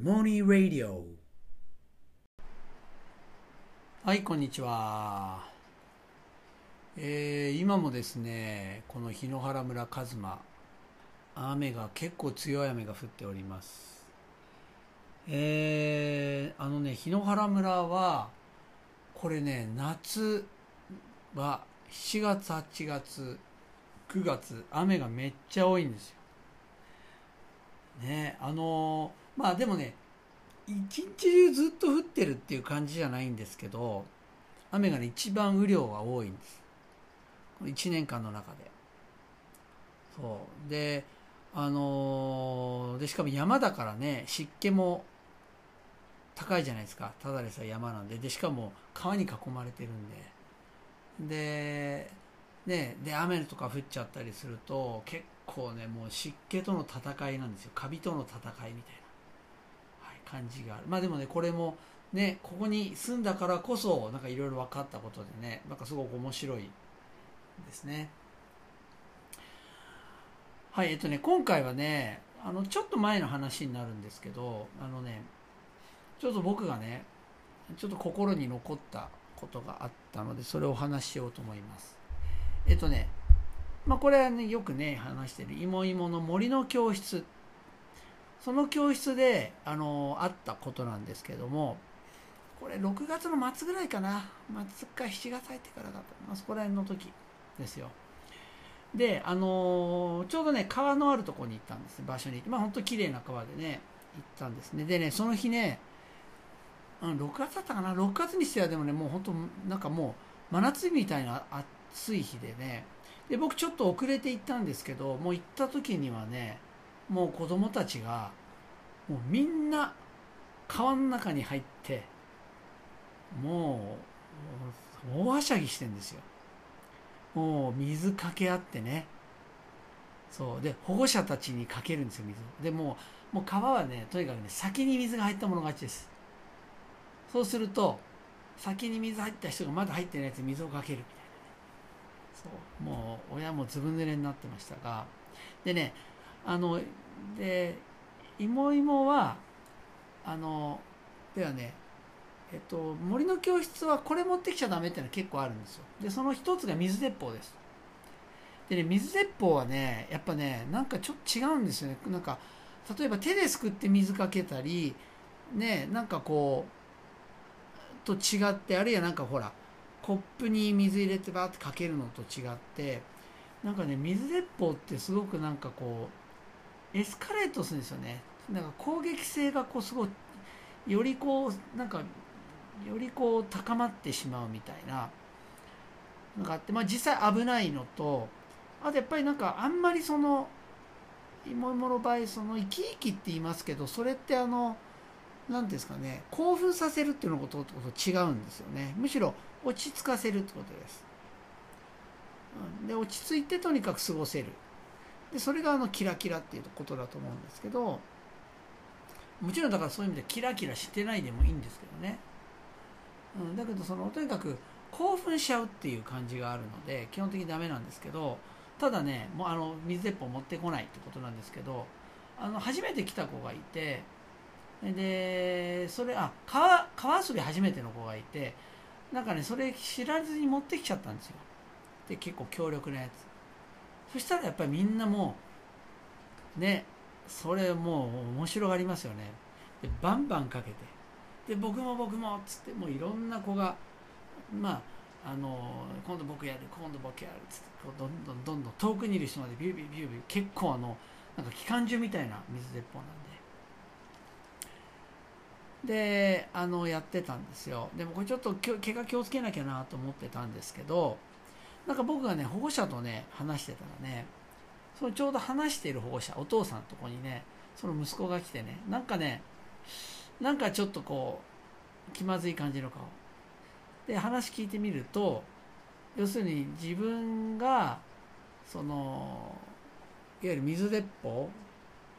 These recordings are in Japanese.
モニー・ラディオはいこんにちは、えー今もですねこの檜原村一馬雨が結構強い雨が降っております。えーあのね檜原村はこれね夏は7月8月9月雨がめっちゃ多いんですよ。ねあのまあでもね一日中ずっと降ってるっていう感じじゃないんですけど雨がね一番雨量が多いんです。この1年間の中で。そう。であのーでしかも山だからね湿気も高いじゃないですか。ただでさえ山なんで。でしかも川に囲まれてるんで。でねで雨とか降っちゃったりすると結構ねもう湿気との戦いなんですよ。カビとの戦いみたいな、感じがある。まあでもねこれもねここに住んだからこそなんかいろいろ分かったことでねなんかすごく面白いですね。はいえっとね今回はねあのちょっと前の話になるんですけどあのねちょっと僕がねちょっと心に残ったことがあったのでそれをお話ししようと思います。えっとねまあこれはねよくね話してる芋芋の森の教室その教室であのあったことなんですけどもこれ6月の末ぐらいかな。末か7月入ってからだったまあそこら辺の時ですよ。であのちょうどね川のあるところに行ったんです。場所に。まあ本当綺麗な川でね行ったんですね。でねその日ねうん、6月だったかな。6月にしてはでもねもう本当なんかもう真夏日みたいな暑い日でね。で僕ちょっと遅れて行ったんですけどもう行った時にはねもう子供たちがもうみんな川の中に入ってもう大はしゃぎしてんですよ。もう水かけ合ってね。そう。で保護者たちにかけるんですよ水。をでもうもう川はねとにかくね先に水が入ったもの勝ちです。そうすると先に水入った人がまだ入ってないやつに水をかけるみたいなね。そう。もう親もずぶ濡れになってましたが。でねあので芋芋はあのではね。えっと森の教室はこれ持ってきちゃダメっていうのは結構あるんですよ。でその一つが水鉄砲です。でね水鉄砲はねやっぱねなんかちょっと違うんですよね。なんか例えば手ですくって水かけたりねなんかこうと違ってあるいはなんかほらコップに水入れてバーってかけるのと違ってなんかね水鉄砲ってすごくなんかこうエスカレートするんですよね。なんか攻撃性がこうすごいよりこうなんかよりこう高まってしまうみたいなのがあってまあ実際危ないのとあとやっぱりなんかあんまりその芋芋の場合その生き生きって言いますけどそれってあの何ですかね興奮させるっていうのことと違うんですよね。むしろ落ち着かせるってことです。で落ち着いてとにかく過ごせる。でそれがあのキラキラっていうことだと思うんですけどもちろんだからそういう意味でキラキラしてないでもいいんですけどね、うん、だけどそのとにかく興奮しちゃうっていう感じがあるので基本的にダメなんですけどただねもうあの水鉄砲持ってこないってことなんですけどあの初めて来た子がいてでそれあ川川遊び初めての子がいてなんかねそれ知らずに持ってきちゃったんですよ。で結構強力なやつ。そしたらやっぱりみんなもうねそれもう面白がりますよね。でバンバンかけてで僕も僕もっつってもういろんな子がまああの今度僕やる今度僕やるっつってこうどんどんどんどん遠くにいる人までビュービュービュービュー結構あのなんか機関銃みたいな水鉄砲なんで。であのやってたんですよ。でもこれちょっと怪我気をつけなきゃなと思ってたんですけどなんか僕がね保護者とね話してたらねそのちょうど話している保護者お父さんのとこにねその息子が来てねなんかねなんかちょっとこう気まずい感じの顔。で話聞いてみると要するに自分がそのいわゆる水鉄砲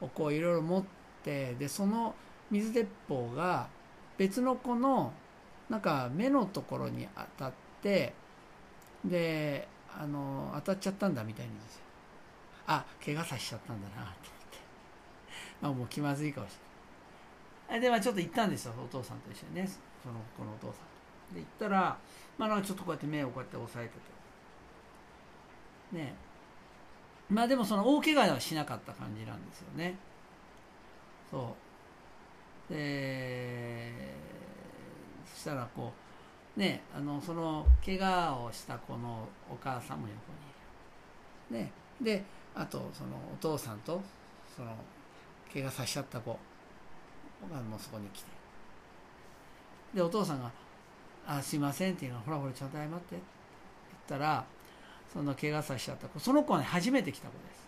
をこういろいろ持ってでその水鉄砲が別の子のなんか目のところに当たってであの当たっちゃったんだみたいにですよ。あ怪我させちゃったんだなと思って。まあもう気まずい顔してでまあちょっと行ったんですよお父さんと一緒にね。そのこのお父さんで行ったらまあなんかちょっとこうやって目をこうやって押さえてて。ね。まあでもその大怪我はしなかった感じなんですよね。そう。でそしたらこうねあのその怪我をした子のお母さんも横にいる。ねであとそのお父さんとその怪我させちゃった子がもうそこに来て。でお父さんが「あすいません」っていうのは「ほらほらちゃんと謝って」って言ったらその怪我させちゃった子その子はね初めて来た子です。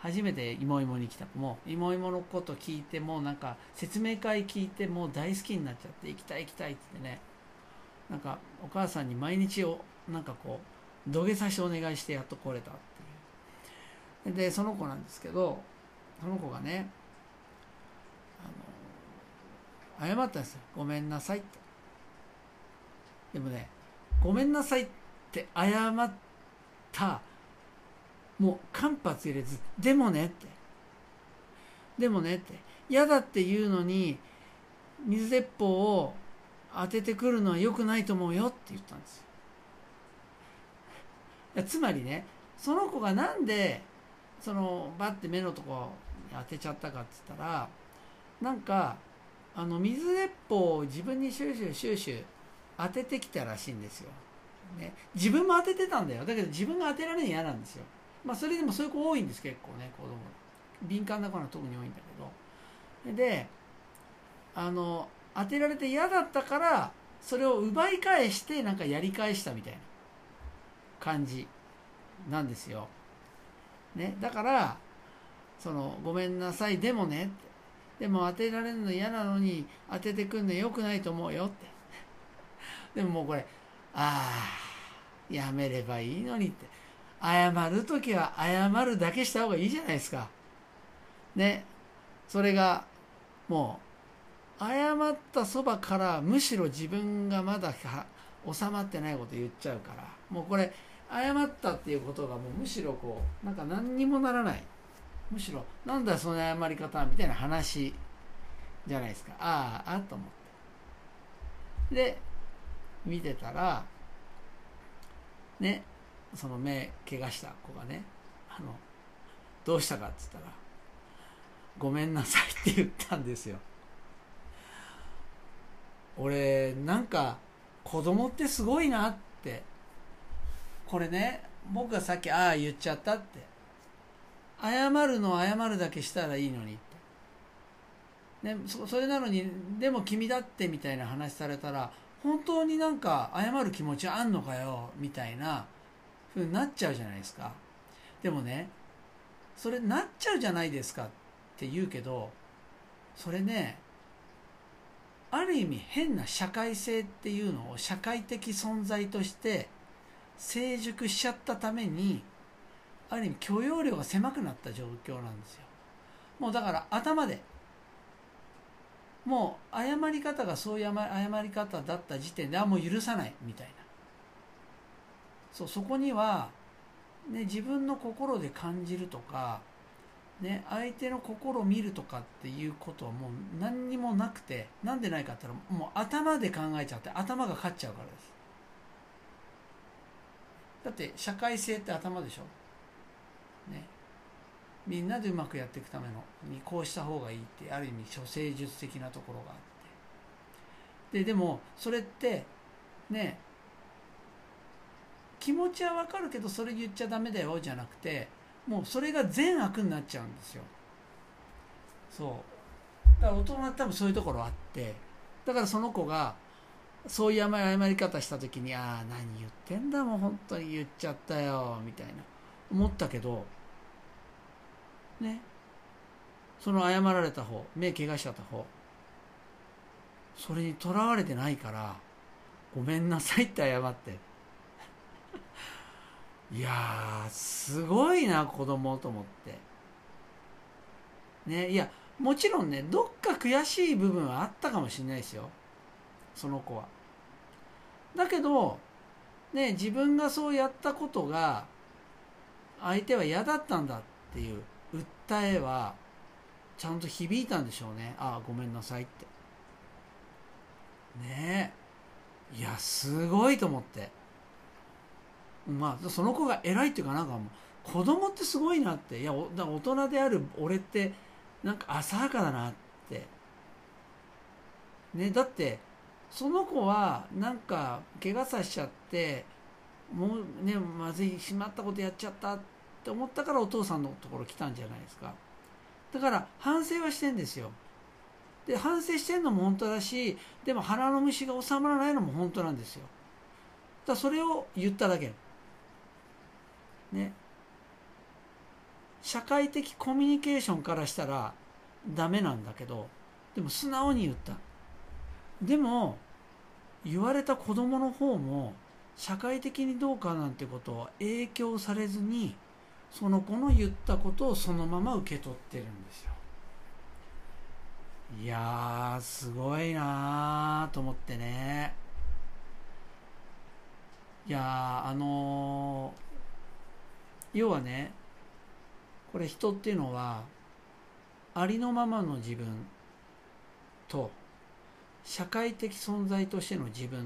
初めて芋芋に来た子。も芋芋のこと聞いてもなんか説明会聞いてもう大好きになっちゃって行きたい行きたいってね。なんかお母さんに毎日をなんかこう土下座してお願いしてやっと来れたっていう。でその子なんですけどその子がねあの謝ったんですよ。ごめんなさいって。でもねごめんなさいって謝った。もう間髪入れずでもねって。でもねって。嫌だって言うのに水鉄砲を当ててくるのは良くないと思うよって言ったんです。よつまりねその子がなんでそのバッて目のとこに当てちゃったかっつったらなんかあの水鉄砲を自分にシューシューシューシュー当ててきたらしいんですよ、ね、自分も当ててたんだよ。だけど自分が当てられるの嫌なんですよ。まあそれでもそういう子多いんです結構ね子供。敏感な子は特に多いんだけど。であの当てられて嫌だったからそれを奪い返してなんかやり返したみたいな感じなんですよ。ね、だからそのごめんなさいでもねでも当てられるの嫌なのに当ててくんのよくないと思うよって。でももうこれああやめればいいのにって。謝る時は謝るだけした方がいいじゃないですか。ねそれがもう謝ったそばからむしろ自分がまだ収まってないこと言っちゃうからもうこれ謝ったっていうことがもうむしろこうなんか何にもならない。むしろなんだその謝り方みたいな話じゃないですか。あああと思って。で見てたらねその目怪我した子がねあのどうしたかっつったら「ごめんなさい」って言ったんですよ。俺なんか子供ってすごいなって。これね僕がさっきああ言っちゃったって。謝るの謝るだけしたらいいのにって、ね、そそれなのにでも君だってみたいな話されたら本当になんか謝る気持ちあんのかよみたいなふうになっちゃうじゃないですか。でもねそれなっちゃうじゃないですかって言うけどそれねある意味変な社会性っていうのを社会的存在として成熟しちゃったためにある意味許容量が狭くなった状況なんですよ。もうだから頭でもう謝り方がそういう謝り方だった時点であもう許さないみたいな。そうそこには、ね、自分の心で感じるとか、ね、相手の心を見るとかっていうことはもう何にもなくてなんでないかって言ったらもう頭で考えちゃって頭が勝っちゃうからです。だって社会性って頭でしょ？ね。みんなでうまくやっていくためのにこうした方がいいってある意味処世術的なところがあって。ででもそれってね気持ちはわかるけどそれ言っちゃダメだよじゃなくてもうそれが善悪になっちゃうんですよ。そう。だから大人は多分そういうところあって。だからその子がそういう謝り方した時にああ何言ってんだもん本当に言っちゃったよ。みたいな。思ったけど。ね。その謝られた方目怪我しちゃった方。それにとらわれてないからごめんなさいって謝って。いやすごいな子供と思って。ねいやもちろんねどっか悔しい部分はあったかもしれないですよ。その子は。だけどね自分がそうやったことが相手は嫌だったんだっていう訴えはちゃんと響いたんでしょうね。ああごめんなさいって。ねえいやすごいと思って。まあその子が偉いっていうかなんかもう子供ってすごいなって。いや大人である俺ってなんか浅はかだなって。ねだってその子はなんか怪我させちゃってもうねまずいしまったことやっちゃったって思ったからお父さんのところ来たんじゃないですか。だから反省はしてんですよ。で反省してんのも本当だしでも鼻の虫が収まらないのも本当なんですよ。だそれを言っただけ。ね。社会的コミュニケーションからしたらダメなんだけどでも素直に言った。でも言われた子供の方も社会的にどうかなんてことを影響されずにその子の言ったことをそのまま受け取ってるんですよ。いやーすごいなーと思ってね。いやあの、要はねこれ人っていうのはありのままの自分と社会的存在としての自分っ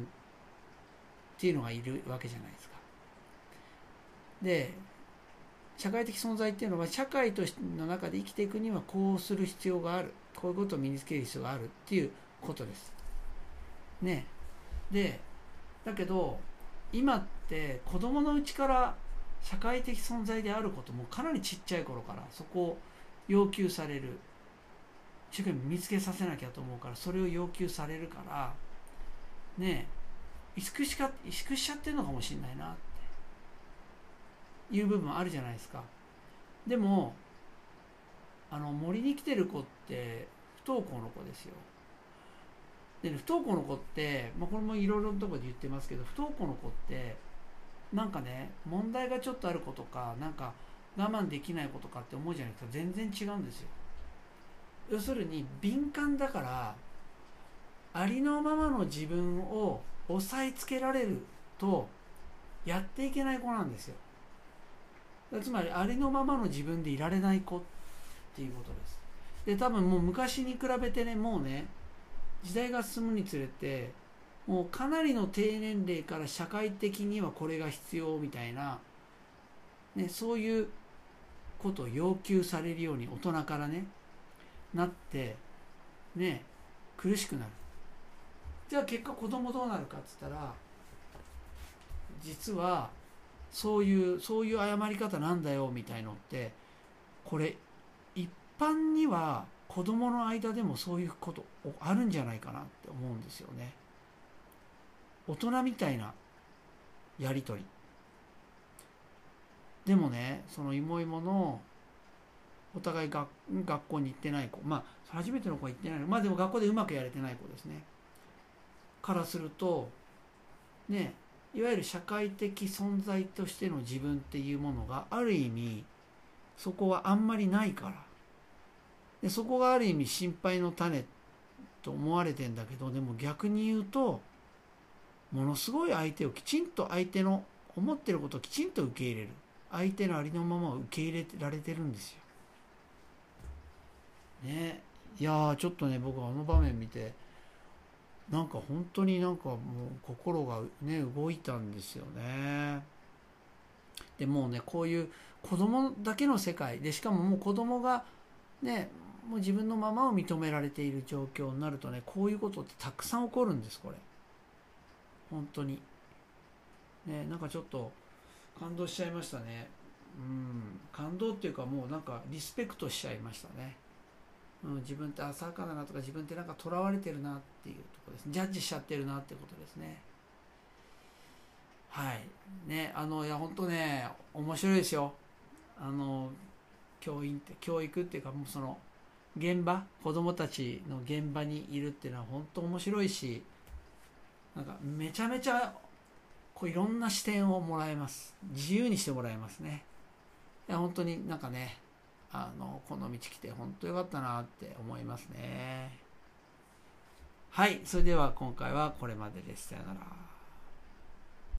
ていうのがいるわけじゃないですか。で社会的存在っていうのは社会としての中で生きていくにはこうする必要があるこういうことを身につける必要があるっていうことです。ねでだけど今って子供のうちから社会的存在であることもかなりちっちゃい頃からそこを要求される一生懸命見つけさせなきゃと思うからそれを要求されるからねえ萎縮しか萎縮しちゃってるのかもしれないなっていう部分あるじゃないですか。でもあの森に来てる子って不登校の子ですよ。で、ね、不登校の子って、まあ、これもいろいろなところで言ってますけど不登校の子ってなんかね問題がちょっとある子とかなんか我慢できない子とかって思うじゃないですか。全然違うんですよ。要するに敏感だからありのままの自分を押さえつけられるとやっていけない子なんですよ。つまりありのままの自分でいられない子っていうことです。で多分もう昔に比べてねもうね時代が進むにつれてもうかなりの低年齢から社会的にはこれが必要みたいな、ね、そういうことを要求されるように大人からねなってね苦しくなる。じゃあ結果子供どうなるかっつったら実はそういうそういう謝り方なんだよみたいのってこれ一般には子供の間でもそういうことあるんじゃないかなって思うんですよね。大人みたいなやり取り。でもねその芋芋のお互い学学校に行ってない子。まあ初めての子は行ってないまあでも学校でうまくやれてない子ですね。からするとねいわゆる社会的存在としての自分っていうものがある意味そこはあんまりないから。でそこがある意味心配の種と思われてんだけどでも逆に言うとものすごい相手をきちんと相手の思ってることをきちんと受け入れる。相手のありのままを受け入れられてるんですよ。ね。いやちょっとね僕あの場面見てなんか本当になんかもう心がね動いたんですよね。でもうねこういう子供だけの世界。でしかももう子供がねもう自分のままを認められている状況になるとねこういうことってたくさん起こるんですこれ。本当に。ねなんかちょっと感動しちゃいましたね。うん。感動っていうかもうなんかリスペクトしちゃいましたね。うん、自分って浅はかだなとか自分ってなんかとらわれてるなっていうとこですね。ジャッジしちゃってるなってことですね。はい。ねあのいや本当ね面白いですよ。あの教員って教育っていうかもうその現場子供たちの現場にいるっていうのは本当面白いしなんかめちゃめちゃこういろんな視点をもらえます。自由にしてもらえますね。いや本当になんかねあのこの道来て本当よかったなって思いますね。はいそれでは今回はこれまでです。さよなら。